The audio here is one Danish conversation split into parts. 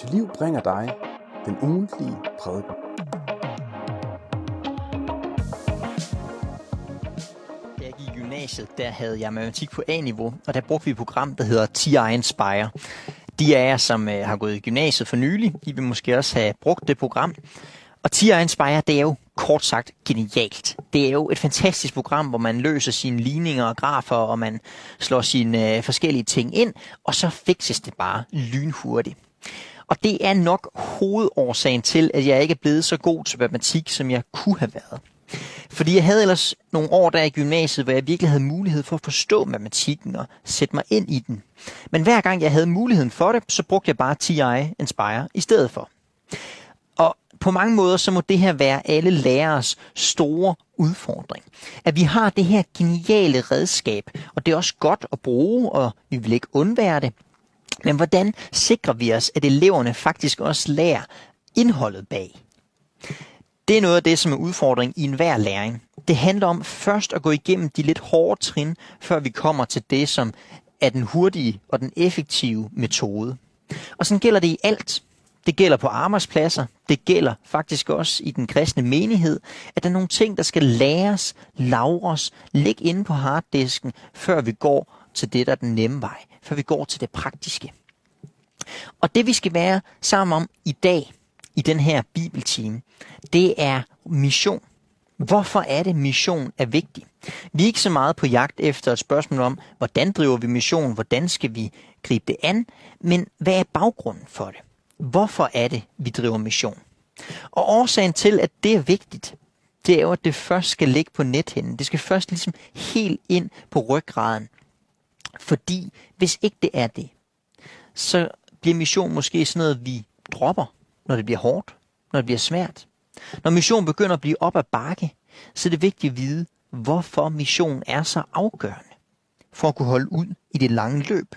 til liv bringer dig den ugentlige prædiken. Da jeg gik i gymnasiet, der havde jeg matematik på A-niveau, og der brugte vi et program, der hedder TI Inspire. De af jer, som øh, har gået i gymnasiet for nylig, I vil måske også have brugt det program. Og TI Inspire, det er jo kort sagt genialt. Det er jo et fantastisk program, hvor man løser sine ligninger og grafer, og man slår sine øh, forskellige ting ind, og så fikses det bare lynhurtigt. Og det er nok hovedårsagen til, at jeg ikke er blevet så god til matematik, som jeg kunne have været. Fordi jeg havde ellers nogle år der i gymnasiet, hvor jeg virkelig havde mulighed for at forstå matematikken og sætte mig ind i den. Men hver gang jeg havde muligheden for det, så brugte jeg bare TI Inspire i stedet for. Og på mange måder, så må det her være alle lærers store udfordring. At vi har det her geniale redskab, og det er også godt at bruge, og vi vil ikke undvære det. Men hvordan sikrer vi os, at eleverne faktisk også lærer indholdet bag? Det er noget af det, som er udfordring i enhver læring. Det handler om først at gå igennem de lidt hårde trin, før vi kommer til det, som er den hurtige og den effektive metode. Og sådan gælder det i alt. Det gælder på arbejdspladser. Det gælder faktisk også i den kristne menighed, at der er nogle ting, der skal læres, lavres, ligge inde på harddisken, før vi går til det, der er den nemme vej. Før vi går til det praktiske. Og det vi skal være sammen om i dag, i den her bibeltime, det er mission. Hvorfor er det, mission er vigtig? Vi er ikke så meget på jagt efter et spørgsmål om, hvordan driver vi mission, hvordan skal vi gribe det an, men hvad er baggrunden for det? Hvorfor er det, vi driver mission? Og årsagen til, at det er vigtigt, det er jo, at det først skal ligge på nethinden. Det skal først ligesom helt ind på ryggraden. Fordi hvis ikke det er det, så bliver mission måske sådan noget, vi dropper, når det bliver hårdt, når det bliver svært. Når mission begynder at blive op ad bakke, så er det vigtigt at vide, hvorfor mission er så afgørende for at kunne holde ud i det lange løb.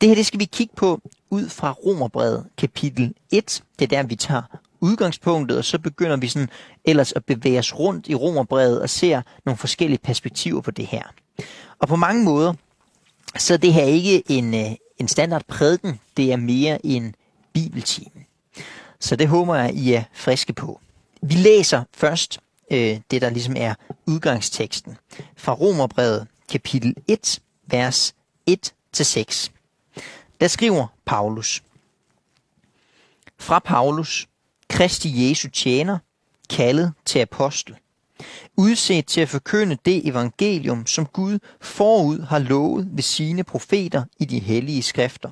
Det her det skal vi kigge på ud fra Romerbrevet kapitel 1. Det er der, vi tager udgangspunktet, og så begynder vi sådan ellers at bevæge os rundt i Romerbrevet og ser nogle forskellige perspektiver på det her. Og på mange måder, så det her ikke en, øh, en standard prædiken, det er mere en bibeltime. Så det håber jeg, I er friske på. Vi læser først øh, det, der ligesom er udgangsteksten fra Romerbrevet kapitel 1, vers 1-6. Der skriver Paulus. Fra Paulus, Kristi Jesu tjener, kaldet til apostel, udset til at forkynde det evangelium, som Gud forud har lovet ved sine profeter i de hellige skrifter.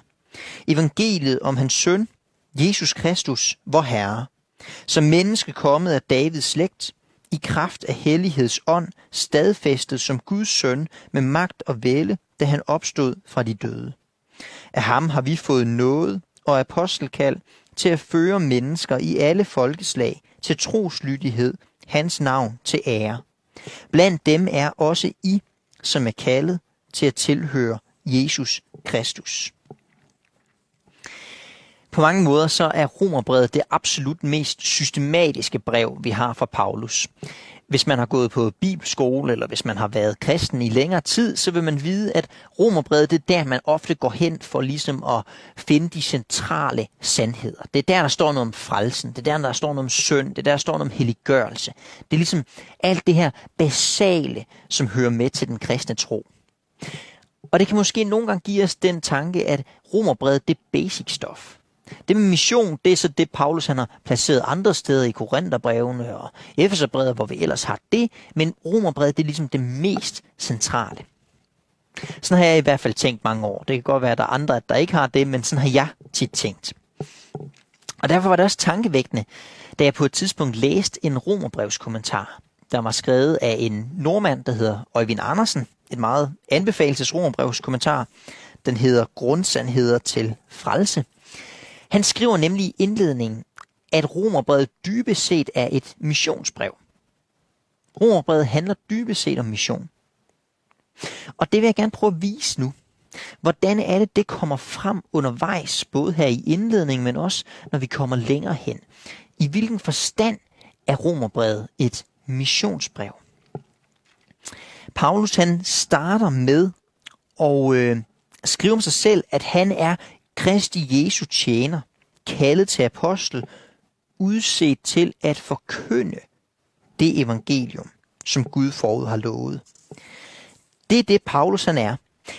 Evangeliet om hans søn, Jesus Kristus, vor Herre, som menneske kommet af Davids slægt, i kraft af helligheds ånd, stadfæstet som Guds søn med magt og vælde, da han opstod fra de døde. Af ham har vi fået noget og apostelkald til at føre mennesker i alle folkeslag til troslydighed, hans navn til ære. Blandt dem er også I, som er kaldet til at tilhøre Jesus Kristus. På mange måder så er Romerbrevet det absolut mest systematiske brev, vi har fra Paulus. Hvis man har gået på bibelskole, eller hvis man har været kristen i længere tid, så vil man vide, at romerbrevet det er der, man ofte går hen for ligesom at finde de centrale sandheder. Det er der, der står noget om frelsen. Det er der, der står noget om synd. Det er der, der står noget om helliggørelse. Det er ligesom alt det her basale, som hører med til den kristne tro. Og det kan måske nogle gange give os den tanke, at romerbrevet det er basic stof. Det med mission, det er så det, Paulus han har placeret andre steder i Korintherbrevene og Efeserbrevet, hvor vi ellers har det, men Romerbrevet, det er ligesom det mest centrale. Sådan har jeg i hvert fald tænkt mange år. Det kan godt være, at der er andre, der ikke har det, men sådan har jeg tit tænkt. Og derfor var det også tankevækkende, da jeg på et tidspunkt læste en romerbrevskommentar, der var skrevet af en nordmand, der hedder Øjvind Andersen. Et meget anbefalelses romerbrevskommentar. Den hedder Grundsandheder til frelse. Han skriver nemlig i indledningen, at romerbrevet dybest set er et missionsbrev. Romerbrevet handler dybest set om mission. Og det vil jeg gerne prøve at vise nu. Hvordan er det, det kommer frem undervejs, både her i indledningen, men også når vi kommer længere hen? I hvilken forstand er romerbrevet et missionsbrev? Paulus han starter med at øh, skrive om sig selv, at han er Kristi Jesu tjener, kaldet til apostel, udset til at forkynde det evangelium, som Gud forud har lovet. Det er det, Paulus han er.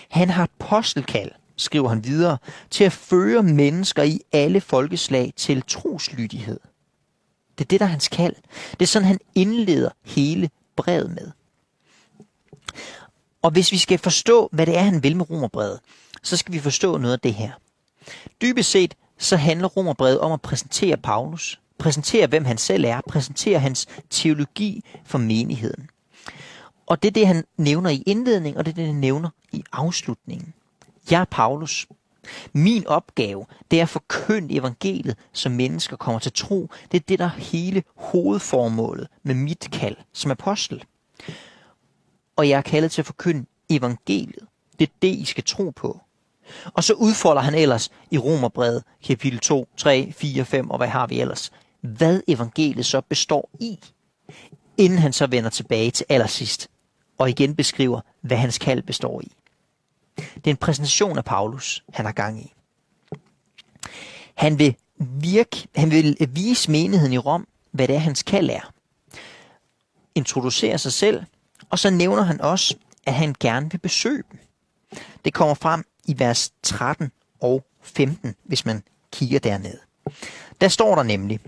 Han har et postelkald, skriver han videre, til at føre mennesker i alle folkeslag til troslydighed. Det er det, der er hans kald. Det er sådan, han indleder hele brevet med. Og hvis vi skal forstå, hvad det er, han vil med romerbrevet, så skal vi forstå noget af det her. Dybest set, så handler romerbrevet om at præsentere Paulus, præsentere hvem han selv er, præsentere hans teologi for menigheden. Og det er det, han nævner i indledning, og det er det, han nævner i afslutningen. Jeg er Paulus. Min opgave, det er at forkynde evangeliet, så mennesker kommer til tro. Det er det, der er hele hovedformålet med mit kald som apostel. Og jeg er kaldet til at forkynde evangeliet. Det er det, I skal tro på. Og så udfolder han ellers i Romerbrevet kapitel 2, 3, 4, 5 og hvad har vi ellers, hvad evangeliet så består i, inden han så vender tilbage til allersidst og igen beskriver, hvad hans kald består i. Det er en præsentation af Paulus, han har gang i. Han vil, virke, han vil vise menigheden i Rom, hvad det er, hans kald er. Introducerer sig selv, og så nævner han også, at han gerne vil besøge dem. Det kommer frem i vers 13 og 15, hvis man kigger derned. Der står der nemlig,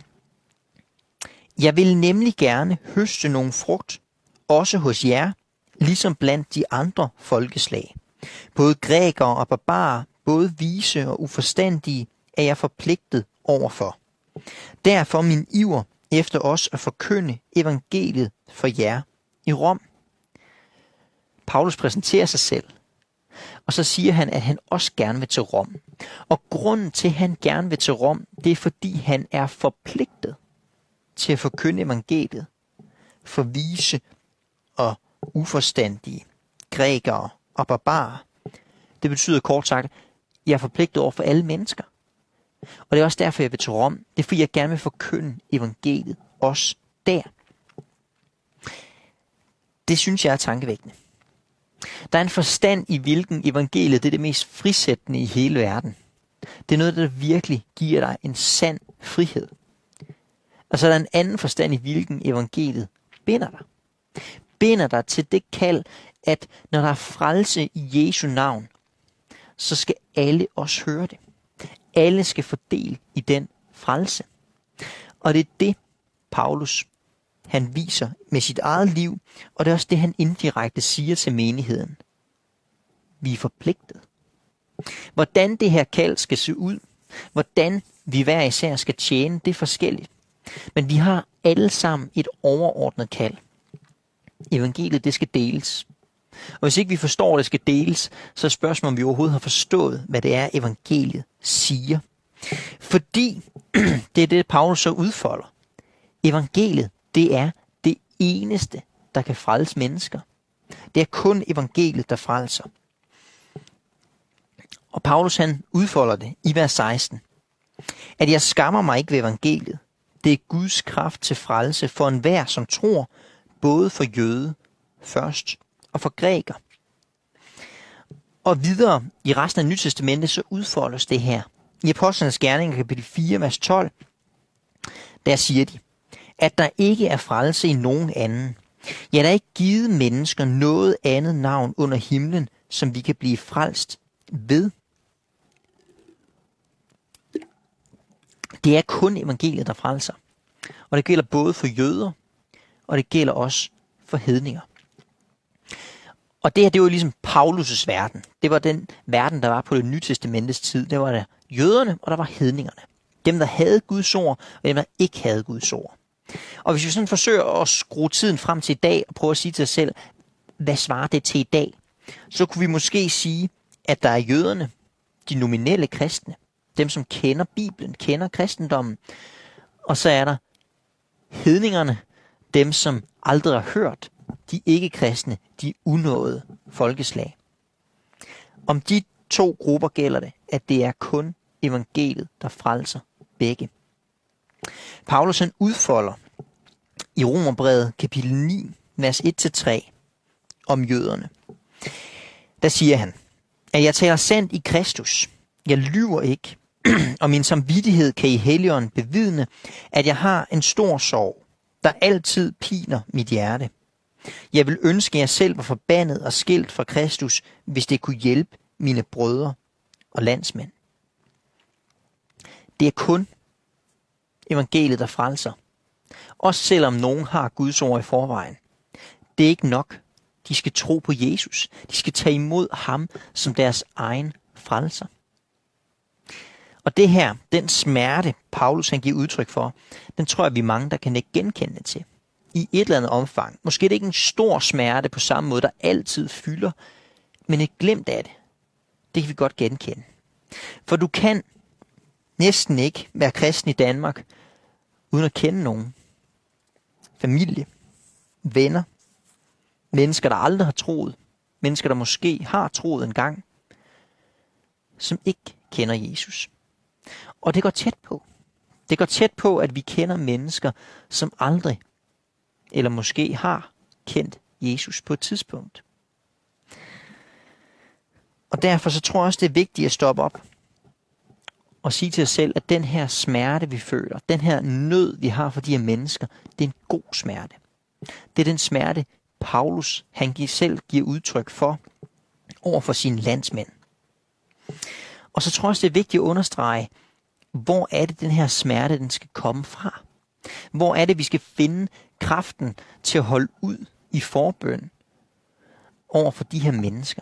Jeg vil nemlig gerne høste nogle frugt, også hos jer, ligesom blandt de andre folkeslag. Både grækere og barbarer, både vise og uforstandige, er jeg forpligtet overfor. Derfor min iver efter os at forkynde evangeliet for jer i Rom. Paulus præsenterer sig selv, og så siger han, at han også gerne vil til Rom. Og grunden til, at han gerne vil til Rom, det er fordi han er forpligtet til at forkynde evangeliet for vise og uforstandige, grækere og barbarer. Det betyder kort sagt, jeg er forpligtet over for alle mennesker. Og det er også derfor, jeg vil til Rom. Det er fordi, jeg gerne vil forkynde evangeliet også der. Det synes jeg er tankevækkende. Der er en forstand i, hvilken evangeliet det er det mest frisættende i hele verden. Det er noget, der virkelig giver dig en sand frihed. Og så er der en anden forstand i, hvilken evangeliet binder dig. Binder dig til det kald, at når der er frelse i Jesu navn, så skal alle også høre det. Alle skal få del i den frelse. Og det er det, Paulus han viser med sit eget liv, og det er også det, han indirekte siger til menigheden. Vi er forpligtet. Hvordan det her kald skal se ud, hvordan vi hver især skal tjene, det er forskelligt. Men vi har alle sammen et overordnet kald. Evangeliet, det skal deles. Og hvis ikke vi forstår, at det skal deles, så er spørgsmålet, om vi overhovedet har forstået, hvad det er, evangeliet siger. Fordi det er det, Paulus så udfolder. Evangeliet, det er det eneste, der kan frelse mennesker. Det er kun evangeliet, der frelser. Og Paulus han udfolder det i vers 16. At jeg skammer mig ikke ved evangeliet. Det er Guds kraft til frelse for enhver, som tror, både for jøde først og for græker. Og videre i resten af Nytestamentet, så udfoldes det her. I Apostlenes Gerninger kapitel 4, vers 12, der siger de, at der ikke er frelse i nogen anden. Ja, der er ikke givet mennesker noget andet navn under himlen, som vi kan blive frelst ved. Det er kun evangeliet, der frelser. Og det gælder både for jøder, og det gælder også for hedninger. Og det her, det var ligesom Paulus' verden. Det var den verden, der var på det nye testamentets tid. Det var der jøderne, og der var hedningerne. Dem, der havde Guds ord, og dem, der ikke havde Guds ord. Og hvis vi sådan forsøger at skrue tiden frem til i dag, og prøve at sige til os selv, hvad svarer det til i dag? Så kunne vi måske sige, at der er jøderne, de nominelle kristne, dem som kender Bibelen, kender kristendommen, og så er der hedningerne, dem som aldrig har hørt, de ikke-kristne, de unåede folkeslag. Om de to grupper gælder det, at det er kun evangeliet, der frelser begge. Paulus han udfolder i Romerbrevet kapitel 9, vers 1-3 om jøderne. Der siger han, at jeg taler sandt i Kristus. Jeg lyver ikke. og min samvittighed kan i helligånden bevidne, at jeg har en stor sorg, der altid piner mit hjerte. Jeg vil ønske, at jeg selv var forbandet og skilt fra Kristus, hvis det kunne hjælpe mine brødre og landsmænd. Det er kun evangeliet, der frelser. Også selvom nogen har Guds ord i forvejen. Det er ikke nok. De skal tro på Jesus. De skal tage imod ham som deres egen frelser. Og det her, den smerte, Paulus han giver udtryk for, den tror jeg, vi er mange, der kan ikke genkende til. I et eller andet omfang. Måske er det ikke en stor smerte på samme måde, der altid fylder, men et glemt af det, det kan vi godt genkende. For du kan næsten ikke være kristen i Danmark, uden at kende nogen. Familie, venner, mennesker, der aldrig har troet, mennesker, der måske har troet en gang, som ikke kender Jesus. Og det går tæt på. Det går tæt på, at vi kender mennesker, som aldrig, eller måske har kendt Jesus på et tidspunkt. Og derfor så tror jeg også, det er vigtigt at stoppe op og sige til os selv, at den her smerte, vi føler, den her nød, vi har for de her mennesker, det er en god smerte. Det er den smerte, Paulus han selv giver udtryk for over for sine landsmænd. Og så tror jeg også, det er vigtigt at understrege, hvor er det, den her smerte, den skal komme fra? Hvor er det, vi skal finde kraften til at holde ud i forbøn over for de her mennesker?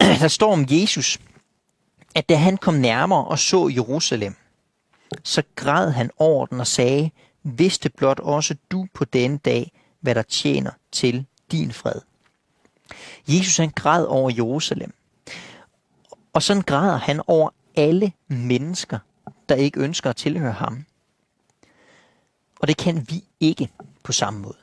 Der står om Jesus, at da han kom nærmere og så Jerusalem, så græd han over den og sagde, vidste blot også du på denne dag, hvad der tjener til din fred. Jesus han græd over Jerusalem. Og sådan græder han over alle mennesker, der ikke ønsker at tilhøre ham. Og det kan vi ikke på samme måde.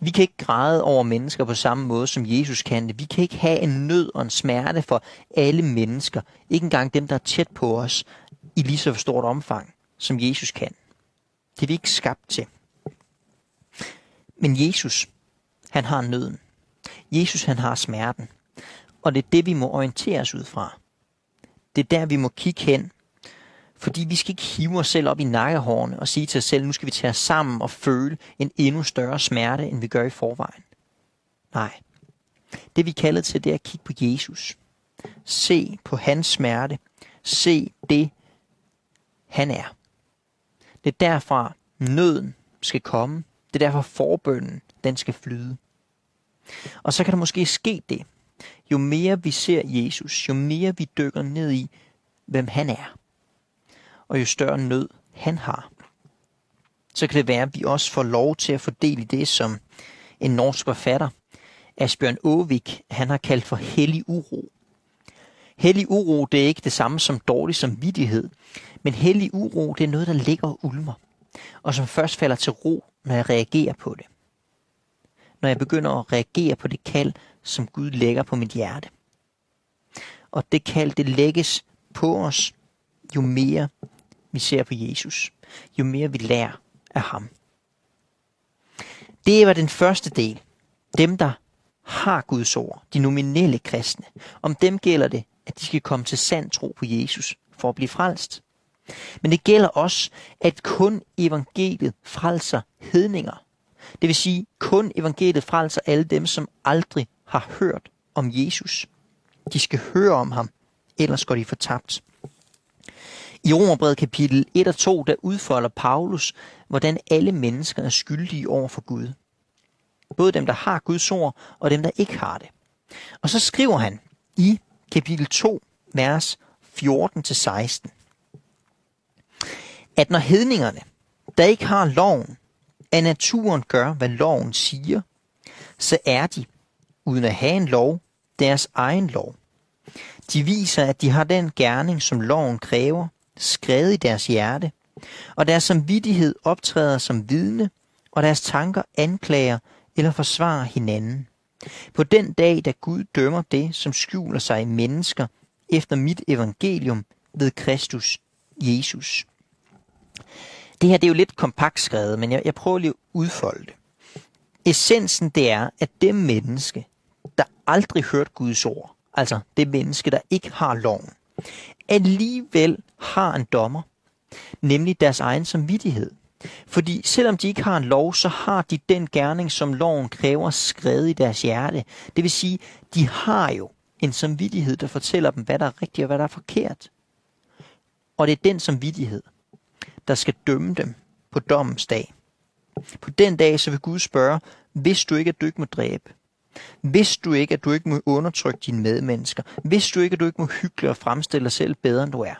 Vi kan ikke græde over mennesker på samme måde, som Jesus kan det. Vi kan ikke have en nød og en smerte for alle mennesker. Ikke engang dem, der er tæt på os i lige så stort omfang, som Jesus kan. Det er vi ikke skabt til. Men Jesus, han har nøden. Jesus, han har smerten. Og det er det, vi må orientere os ud fra. Det er der, vi må kigge hen. Fordi vi skal ikke hive os selv op i nakkehårene og sige til os selv, nu skal vi tage os sammen og føle en endnu større smerte, end vi gør i forvejen. Nej. Det vi kalder til, det er at kigge på Jesus. Se på hans smerte. Se det, han er. Det er derfra nøden skal komme. Det er derfor forbønnen, den skal flyde. Og så kan der måske ske det, jo mere vi ser Jesus, jo mere vi dykker ned i, hvem han er, og jo større nød han har, så kan det være, at vi også får lov til at fordele det, som en norsk forfatter, Asbjørn Åvik, han har kaldt for hellig uro. Hellig uro, det er ikke det samme som dårlig samvittighed, men hellig uro, det er noget, der ligger og ulmer, og som først falder til ro, når jeg reagerer på det. Når jeg begynder at reagere på det kald, som Gud lægger på mit hjerte. Og det kald, det lægges på os, jo mere vi ser på Jesus, jo mere vi lærer af ham. Det var den første del. Dem, der har Guds ord, de nominelle kristne. Om dem gælder det, at de skal komme til sand tro på Jesus for at blive frelst. Men det gælder også, at kun evangeliet frelser hedninger. Det vil sige, kun evangeliet frelser alle dem, som aldrig har hørt om Jesus. De skal høre om ham, ellers går de fortabt. I Romerbrevet kapitel 1 og 2, der udfolder Paulus, hvordan alle mennesker er skyldige over for Gud. Både dem, der har Guds ord, og dem, der ikke har det. Og så skriver han i kapitel 2, vers 14-16, at når hedningerne, der ikke har loven, af naturen gør, hvad loven siger, så er de, uden at have en lov, deres egen lov. De viser, at de har den gerning, som loven kræver, skrevet i deres hjerte, og deres samvittighed optræder som vidne, og deres tanker anklager eller forsvarer hinanden. På den dag, da Gud dømmer det, som skjuler sig i mennesker, efter mit evangelium ved Kristus Jesus. Det her det er jo lidt kompakt skrevet, men jeg, jeg prøver lige at udfolde det. Essensen det er, at det menneske, der aldrig hørt Guds ord, altså det menneske, der ikke har loven, alligevel har en dommer, nemlig deres egen samvittighed. Fordi selvom de ikke har en lov, så har de den gerning, som loven kræver, skrevet i deres hjerte. Det vil sige, de har jo en samvittighed, der fortæller dem, hvad der er rigtigt og hvad der er forkert. Og det er den samvittighed, der skal dømme dem på dommens dag. På den dag, så vil Gud spørge, hvis du ikke, at dyk med må dræbe, hvis du ikke, at du ikke må undertrykke dine medmennesker, hvis du ikke, at du ikke må hygge og fremstille dig selv bedre, end du er.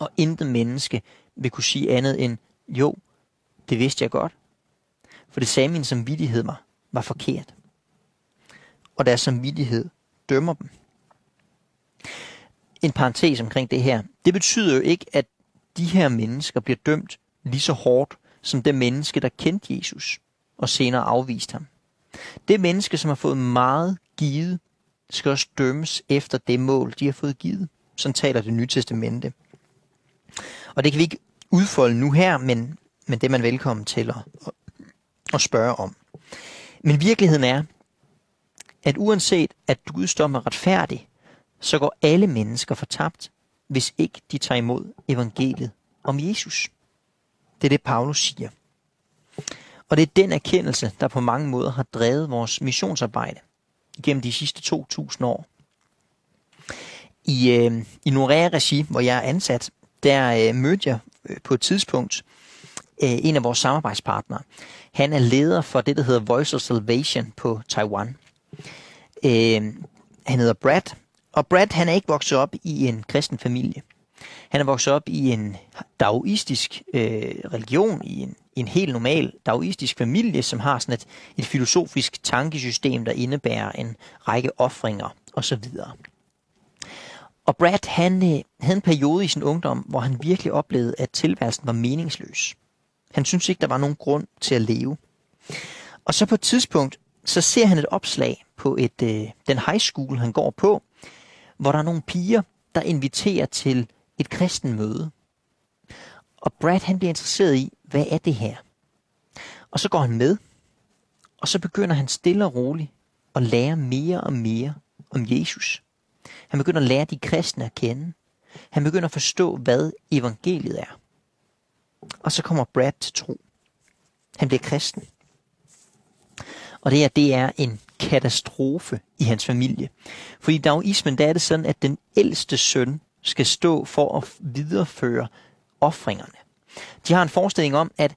Og intet menneske vil kunne sige andet end, jo, det vidste jeg godt. For det sagde min samvittighed mig var forkert. Og deres samvittighed dømmer dem. En parentes omkring det her. Det betyder jo ikke, at de her mennesker bliver dømt lige så hårdt som det menneske, der kendte Jesus og senere afviste ham. Det menneske, som har fået meget givet, skal også dømmes efter det mål, de har fået givet. Sådan taler det nye testamente. Og det kan vi ikke udfolde nu her, men, men det er man velkommen til at, at, spørge om. Men virkeligheden er, at uanset at Guds dom er retfærdig, så går alle mennesker fortabt, hvis ikke de tager imod evangeliet om Jesus. Det er det, Paulus siger. Og det er den erkendelse, der på mange måder har drevet vores missionsarbejde gennem de sidste 2.000 år. I, øh, i Norea-regi, hvor jeg er ansat, der øh, mødte jeg øh, på et tidspunkt øh, en af vores samarbejdspartnere. Han er leder for det, der hedder Voice of Salvation på Taiwan. Øh, han hedder Brad, og Brad han er ikke vokset op i en kristen familie. Han er vokset op i en daoistisk øh, religion, i en, en helt normal daoistisk familie, som har sådan et, et filosofisk tankesystem, der indebærer en række offringer osv. Og Brad, han øh, havde en periode i sin ungdom, hvor han virkelig oplevede, at tilværelsen var meningsløs. Han syntes ikke, der var nogen grund til at leve. Og så på et tidspunkt, så ser han et opslag på et, øh, den high school, han går på, hvor der er nogle piger, der inviterer til et kristen møde. Og Brad han bliver interesseret i, hvad er det her? Og så går han med, og så begynder han stille og roligt at lære mere og mere om Jesus. Han begynder at lære de kristne at kende. Han begynder at forstå, hvad evangeliet er. Og så kommer Brad til tro. Han bliver kristen. Og det her, det er en katastrofe i hans familie. For i daoismen, der er det sådan, at den ældste søn skal stå for at videreføre offringerne. De har en forestilling om, at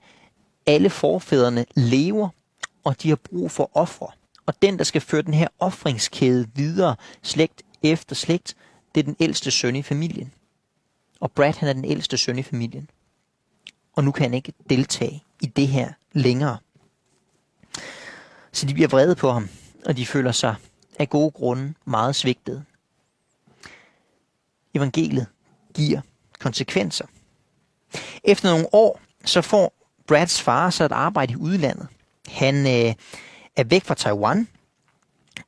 alle forfædrene lever, og de har brug for ofre. Og den, der skal føre den her offringskæde videre, slægt efter slægt, det er den ældste søn i familien. Og Brad, han er den ældste søn i familien. Og nu kan han ikke deltage i det her længere. Så de bliver vrede på ham, og de føler sig af gode grunde meget svigtet. Evangeliet giver konsekvenser. Efter nogle år, så får Brads far så et arbejde i udlandet. Han øh, er væk fra Taiwan,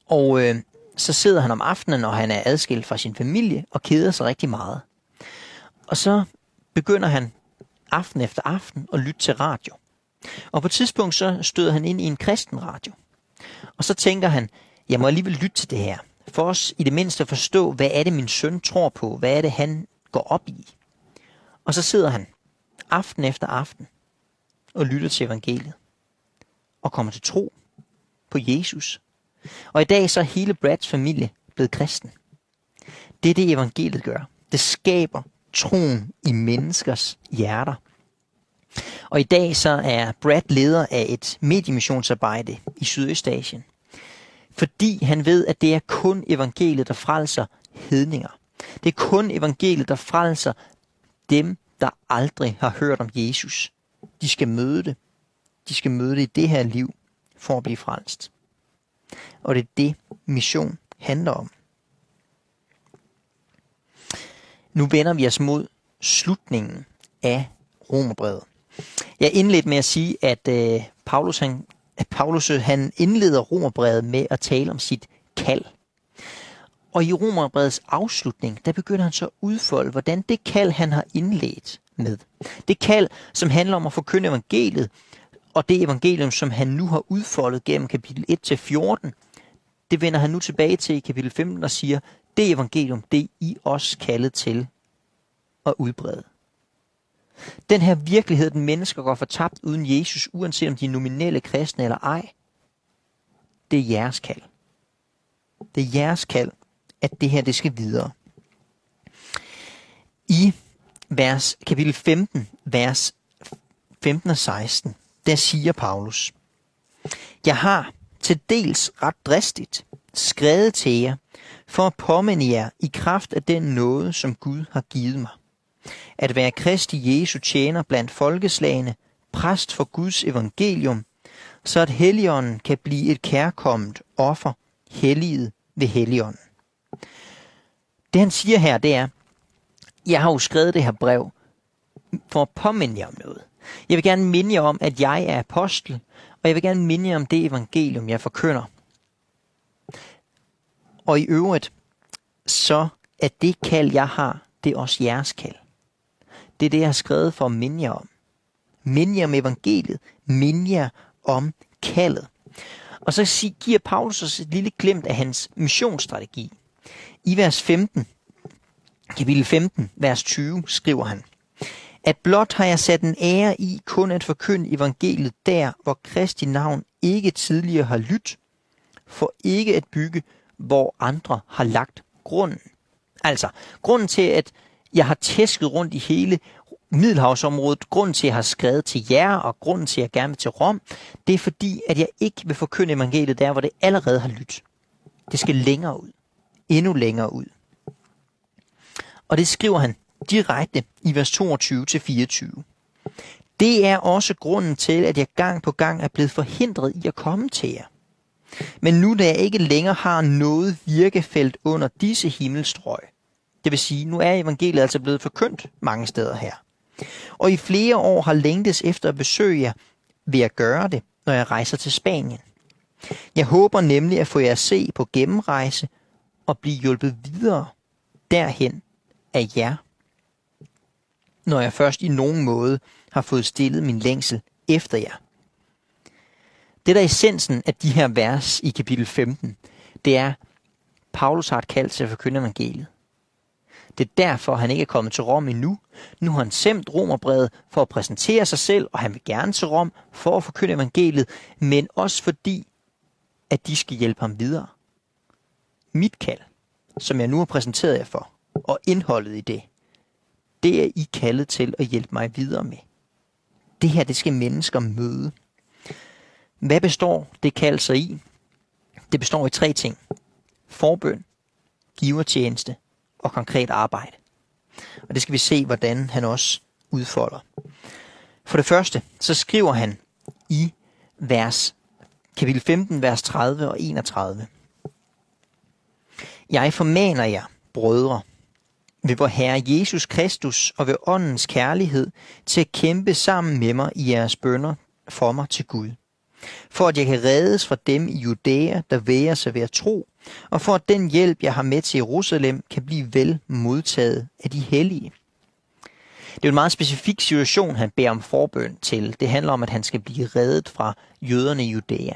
og øh, så sidder han om aftenen, og han er adskilt fra sin familie, og keder sig rigtig meget. Og så begynder han aften efter aften at lytte til radio. Og på et tidspunkt så støder han ind i en kristen radio. Og så tænker han, jeg må alligevel lytte til det her. For os i det mindste at forstå, hvad er det min søn tror på? Hvad er det han går op i? Og så sidder han aften efter aften og lytter til evangeliet. Og kommer til tro på Jesus. Og i dag så er hele Brads familie blevet kristen. Det er det evangeliet gør. Det skaber troen i menneskers hjerter. Og i dag så er Brad leder af et mediemissionsarbejde i Sydøstasien. Fordi han ved, at det er kun evangeliet, der frelser hedninger. Det er kun evangeliet, der frelser dem, der aldrig har hørt om Jesus. De skal møde det. De skal møde det i det her liv for at blive frelst. Og det er det, mission handler om. Nu vender vi os mod slutningen af Romerbrevet. Jeg indledte med at sige, at øh, Paulus, han, Paulus øh, han indleder Romerbrevet med at tale om sit kald. Og i Romerbrevets afslutning, der begynder han så at udfolde, hvordan det kald, han har indledt med. Det kald, som handler om at forkynde evangeliet, og det evangelium, som han nu har udfoldet gennem kapitel 1-14, det vender han nu tilbage til i kapitel 15 og siger, Det evangelium, det er I også kaldet til at udbrede. Den her virkelighed, den mennesker går fortabt uden Jesus, uanset om de er nominelle kristne eller ej, det er jeres kald. Det er jeres kald, at det her det skal videre. I vers, kapitel 15, vers 15 og 16, der siger Paulus, Jeg har til dels ret dristigt skrevet til jer, for at påminde jer i kraft af den nåde, som Gud har givet mig. At være Kristi Jesu tjener blandt folkeslagene, præst for Guds evangelium, så at Helligånden kan blive et kærkommet offer, helliget ved Helligånden. Det han siger her, det er, jeg har jo skrevet det her brev for at påminde jer om noget. Jeg vil gerne minde jer om, at jeg er apostel, og jeg vil gerne minde jer om det evangelium, jeg forkynder. Og i øvrigt, så er det kald, jeg har, det er også jeres kald. Det er det, jeg har skrevet for at minde jer om. Minde jer om evangeliet. Minde jer om kaldet. Og så giver Paulus os et lille glimt af hans missionsstrategi. I vers 15, kapitel 15, vers 20, skriver han, at blot har jeg sat en ære i kun at forkynde evangeliet der, hvor Kristi navn ikke tidligere har lyttet, for ikke at bygge, hvor andre har lagt grunden. Altså, grunden til, at jeg har tæsket rundt i hele Middelhavsområdet, grunden til, at jeg har skrevet til jer, og grunden til, at jeg gerne vil til Rom, det er fordi, at jeg ikke vil forkynde evangeliet der, hvor det allerede har lyttet. Det skal længere ud. Endnu længere ud. Og det skriver han direkte i vers 22-24. Det er også grunden til, at jeg gang på gang er blevet forhindret i at komme til jer. Men nu da jeg ikke længere har noget virkefelt under disse himmelstrøg, det vil sige, nu er evangeliet altså blevet forkyndt mange steder her. Og i flere år har længtes efter at besøge jer, ved at gøre det, når jeg rejser til Spanien. Jeg håber nemlig at få jer at se på gennemrejse og blive hjulpet videre derhen af jer, når jeg først i nogen måde har fået stillet min længsel efter jer. Det der er essensen af de her vers i kapitel 15, det er, Paulus har et kald til at forkynde evangeliet. Det er derfor, han ikke er kommet til Rom endnu. Nu har han sendt romerbrevet for at præsentere sig selv, og han vil gerne til Rom for at forkynde evangeliet, men også fordi, at de skal hjælpe ham videre. Mit kald, som jeg nu har præsenteret jer for, og indholdet i det, det er I kaldet til at hjælpe mig videre med. Det her, det skal mennesker møde. Hvad består det kald sig i? Det består i tre ting. Forbøn, givertjeneste og konkret arbejde. Og det skal vi se, hvordan han også udfolder. For det første, så skriver han i vers, kapitel 15, vers 30 og 31. Jeg formaner jer, brødre, ved vor Herre Jesus Kristus og ved åndens kærlighed til at kæmpe sammen med mig i jeres bønder for mig til Gud. For at jeg kan reddes fra dem i Judæa, der væger sig ved at tro, og for at den hjælp, jeg har med til Jerusalem, kan blive vel modtaget af de hellige. Det er en meget specifik situation, han beder om forbøn til. Det handler om, at han skal blive reddet fra jøderne i Judæa.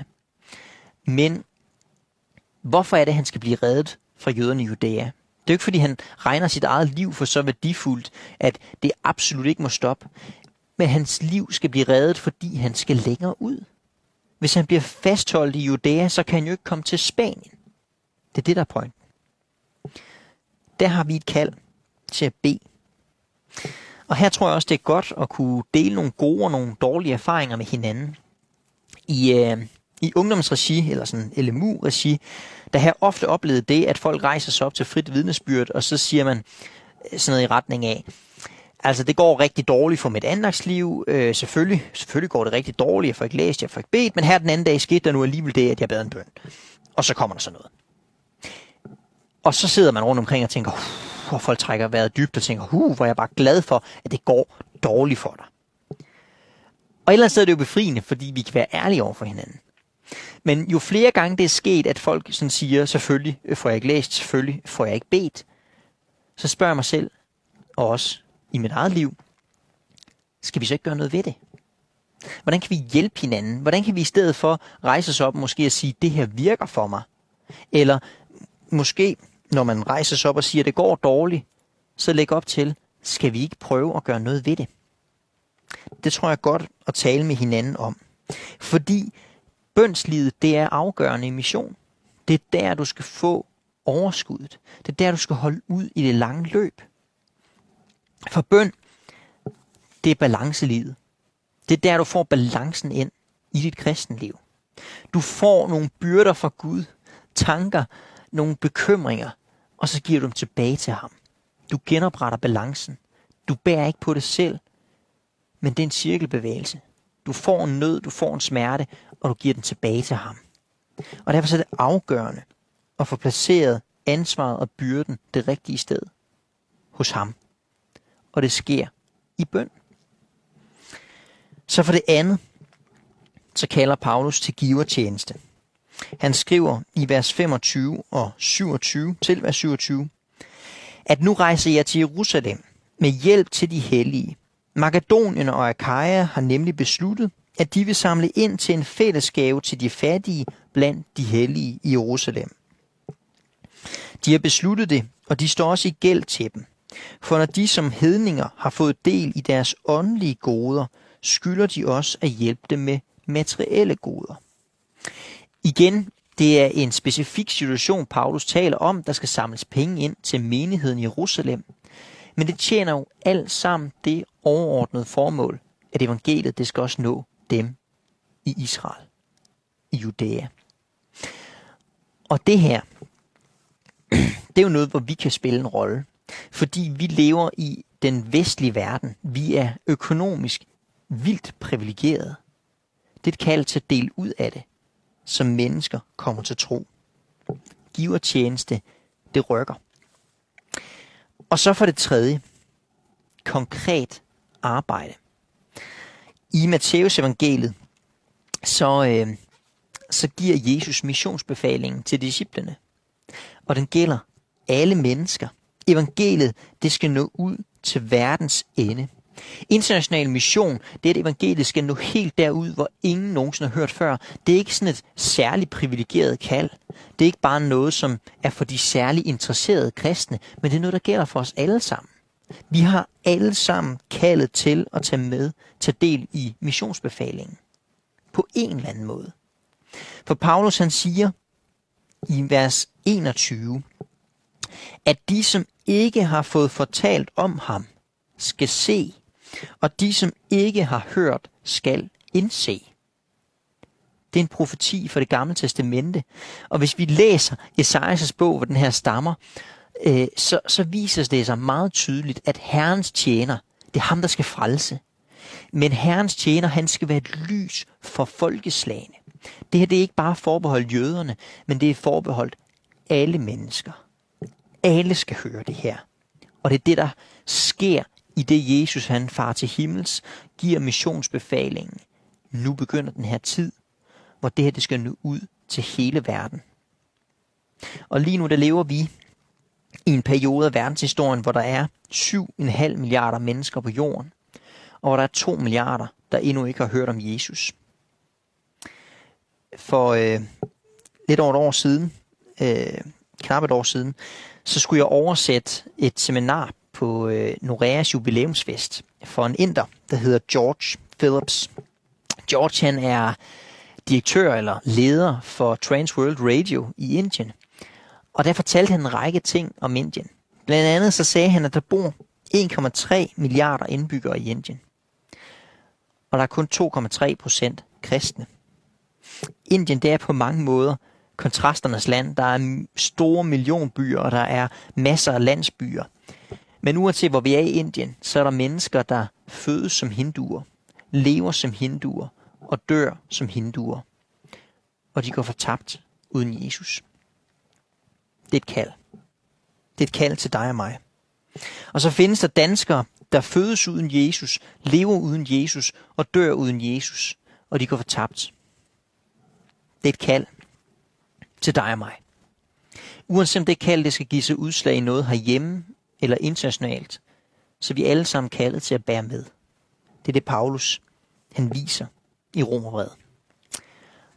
Men hvorfor er det, at han skal blive reddet fra jøderne i Judæa? Det er jo ikke, fordi han regner sit eget liv for så værdifuldt, at det absolut ikke må stoppe. Men hans liv skal blive reddet, fordi han skal længere ud. Hvis han bliver fastholdt i Judæa, så kan han jo ikke komme til Spanien. Det er det, der er pointen. Der har vi et kald til at bede. Og her tror jeg også, det er godt at kunne dele nogle gode og nogle dårlige erfaringer med hinanden. I, øh, i ungdomsregi, eller sådan LMU-regi, der har jeg ofte oplevet det, at folk rejser sig op til frit vidnesbyrd, og så siger man øh, sådan noget i retning af, altså det går rigtig dårligt for mit andagsliv, øh, selvfølgelig, selvfølgelig går det rigtig dårligt, jeg får ikke læst, jeg får ikke bedt, men her den anden dag skete der nu alligevel det, at jeg bad en bøn. Og så kommer der sådan noget. Og så sidder man rundt omkring og tænker, og folk trækker vejret dybt og tænker, huh, hvor er jeg bare glad for, at det går dårligt for dig. Og ellers er det jo befriende, fordi vi kan være ærlige over for hinanden. Men jo flere gange det er sket, at folk sådan siger, selvfølgelig får jeg ikke læst, selvfølgelig får jeg ikke bedt, så spørger jeg mig selv, og også i mit eget liv, skal vi så ikke gøre noget ved det? Hvordan kan vi hjælpe hinanden? Hvordan kan vi i stedet for rejse os op og måske at sige, det her virker for mig? Eller måske når man rejser sig op og siger, at det går dårligt, så læg op til, skal vi ikke prøve at gøre noget ved det? Det tror jeg godt at tale med hinanden om. Fordi bønslivet, det er afgørende i mission. Det er der, du skal få overskuddet. Det er der, du skal holde ud i det lange løb. For bøn, det er balancelivet. Det er der, du får balancen ind i dit kristenliv. Du får nogle byrder fra Gud, tanker, nogle bekymringer, og så giver du dem tilbage til ham. Du genopretter balancen. Du bærer ikke på det selv, men det er en cirkelbevægelse. Du får en nød, du får en smerte, og du giver den tilbage til ham. Og derfor er det afgørende at få placeret ansvaret og byrden det rigtige sted hos ham. Og det sker i bøn. Så for det andet, så kalder Paulus til givertjeneste. Han skriver i vers 25 og 27 til vers 27, at nu rejser jeg til Jerusalem med hjælp til de hellige. Makedonien og Akaja har nemlig besluttet, at de vil samle ind til en fællesgave til de fattige blandt de hellige i Jerusalem. De har besluttet det, og de står også i gæld til dem. For når de som hedninger har fået del i deres åndelige goder, skylder de også at hjælpe dem med materielle goder. Igen, det er en specifik situation, Paulus taler om, der skal samles penge ind til menigheden i Jerusalem. Men det tjener jo alt sammen det overordnede formål, at evangeliet det skal også nå dem i Israel, i Judæa. Og det her, det er jo noget, hvor vi kan spille en rolle. Fordi vi lever i den vestlige verden. Vi er økonomisk vildt privilegeret. Det er et kald til at dele ud af det, som mennesker kommer til tro. Giver tjeneste, det rykker. Og så for det tredje, konkret arbejde. I Matteus evangeliet, så, øh, så giver Jesus missionsbefalingen til disciplene. Og den gælder alle mennesker. Evangeliet, det skal nå ud til verdens ende. International mission, det er, at evangeliet skal nå helt derud, hvor ingen nogensinde har hørt før. Det er ikke sådan et særligt privilegeret kald. Det er ikke bare noget, som er for de særligt interesserede kristne, men det er noget, der gælder for os alle sammen. Vi har alle sammen kaldet til at tage med, tage del i missionsbefalingen. På en eller anden måde. For Paulus han siger i vers 21, at de, som ikke har fået fortalt om ham, skal se, og de, som ikke har hørt, skal indse. Det er en profeti for det gamle testamente. Og hvis vi læser Esajas bog, hvor den her stammer, øh, så, så viser det sig meget tydeligt, at Herrens tjener, det er ham, der skal frelse. Men Herrens tjener, han skal være et lys for folkeslagene. Det her det er ikke bare forbeholdt jøderne, men det er forbeholdt alle mennesker. Alle skal høre det her. Og det er det, der sker i det Jesus han far til himmels, giver missionsbefalingen. Nu begynder den her tid, hvor det her det skal nå ud til hele verden. Og lige nu der lever vi i en periode af verdenshistorien, hvor der er 7,5 milliarder mennesker på jorden, og hvor der er 2 milliarder, der endnu ikke har hørt om Jesus. For øh, lidt over et år siden, øh, knap et år siden, så skulle jeg oversætte et seminar på øh, Noreas jubilæumsfest for en inder, der hedder George Phillips. George han er direktør eller leder for Trans World Radio i Indien. Og der fortalte han en række ting om Indien. Blandt andet så sagde han, at der bor 1,3 milliarder indbyggere i Indien. Og der er kun 2,3 procent kristne. Indien det er på mange måder kontrasternes land. Der er store millionbyer, og der er masser af landsbyer. Men uanset hvor vi er i Indien, så er der mennesker, der fødes som hinduer, lever som hinduer og dør som hinduer. Og de går fortabt uden Jesus. Det er et kald. Det er et kald til dig og mig. Og så findes der danskere, der fødes uden Jesus, lever uden Jesus og dør uden Jesus, og de går fortabt. Det er et kald til dig og mig. Uanset om det kald, det skal give sig udslag i noget herhjemme eller internationalt, så vi alle sammen kaldet til at bære med. Det er det, Paulus han viser i Romerbrevet.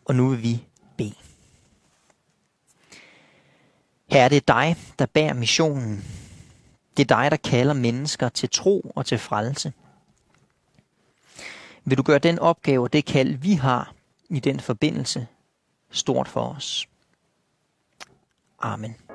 Og nu vil vi bede. Herre, det er dig, der bærer missionen. Det er dig, der kalder mennesker til tro og til frelse. Vil du gøre den opgave og det kald, vi har i den forbindelse, stort for os. Amen.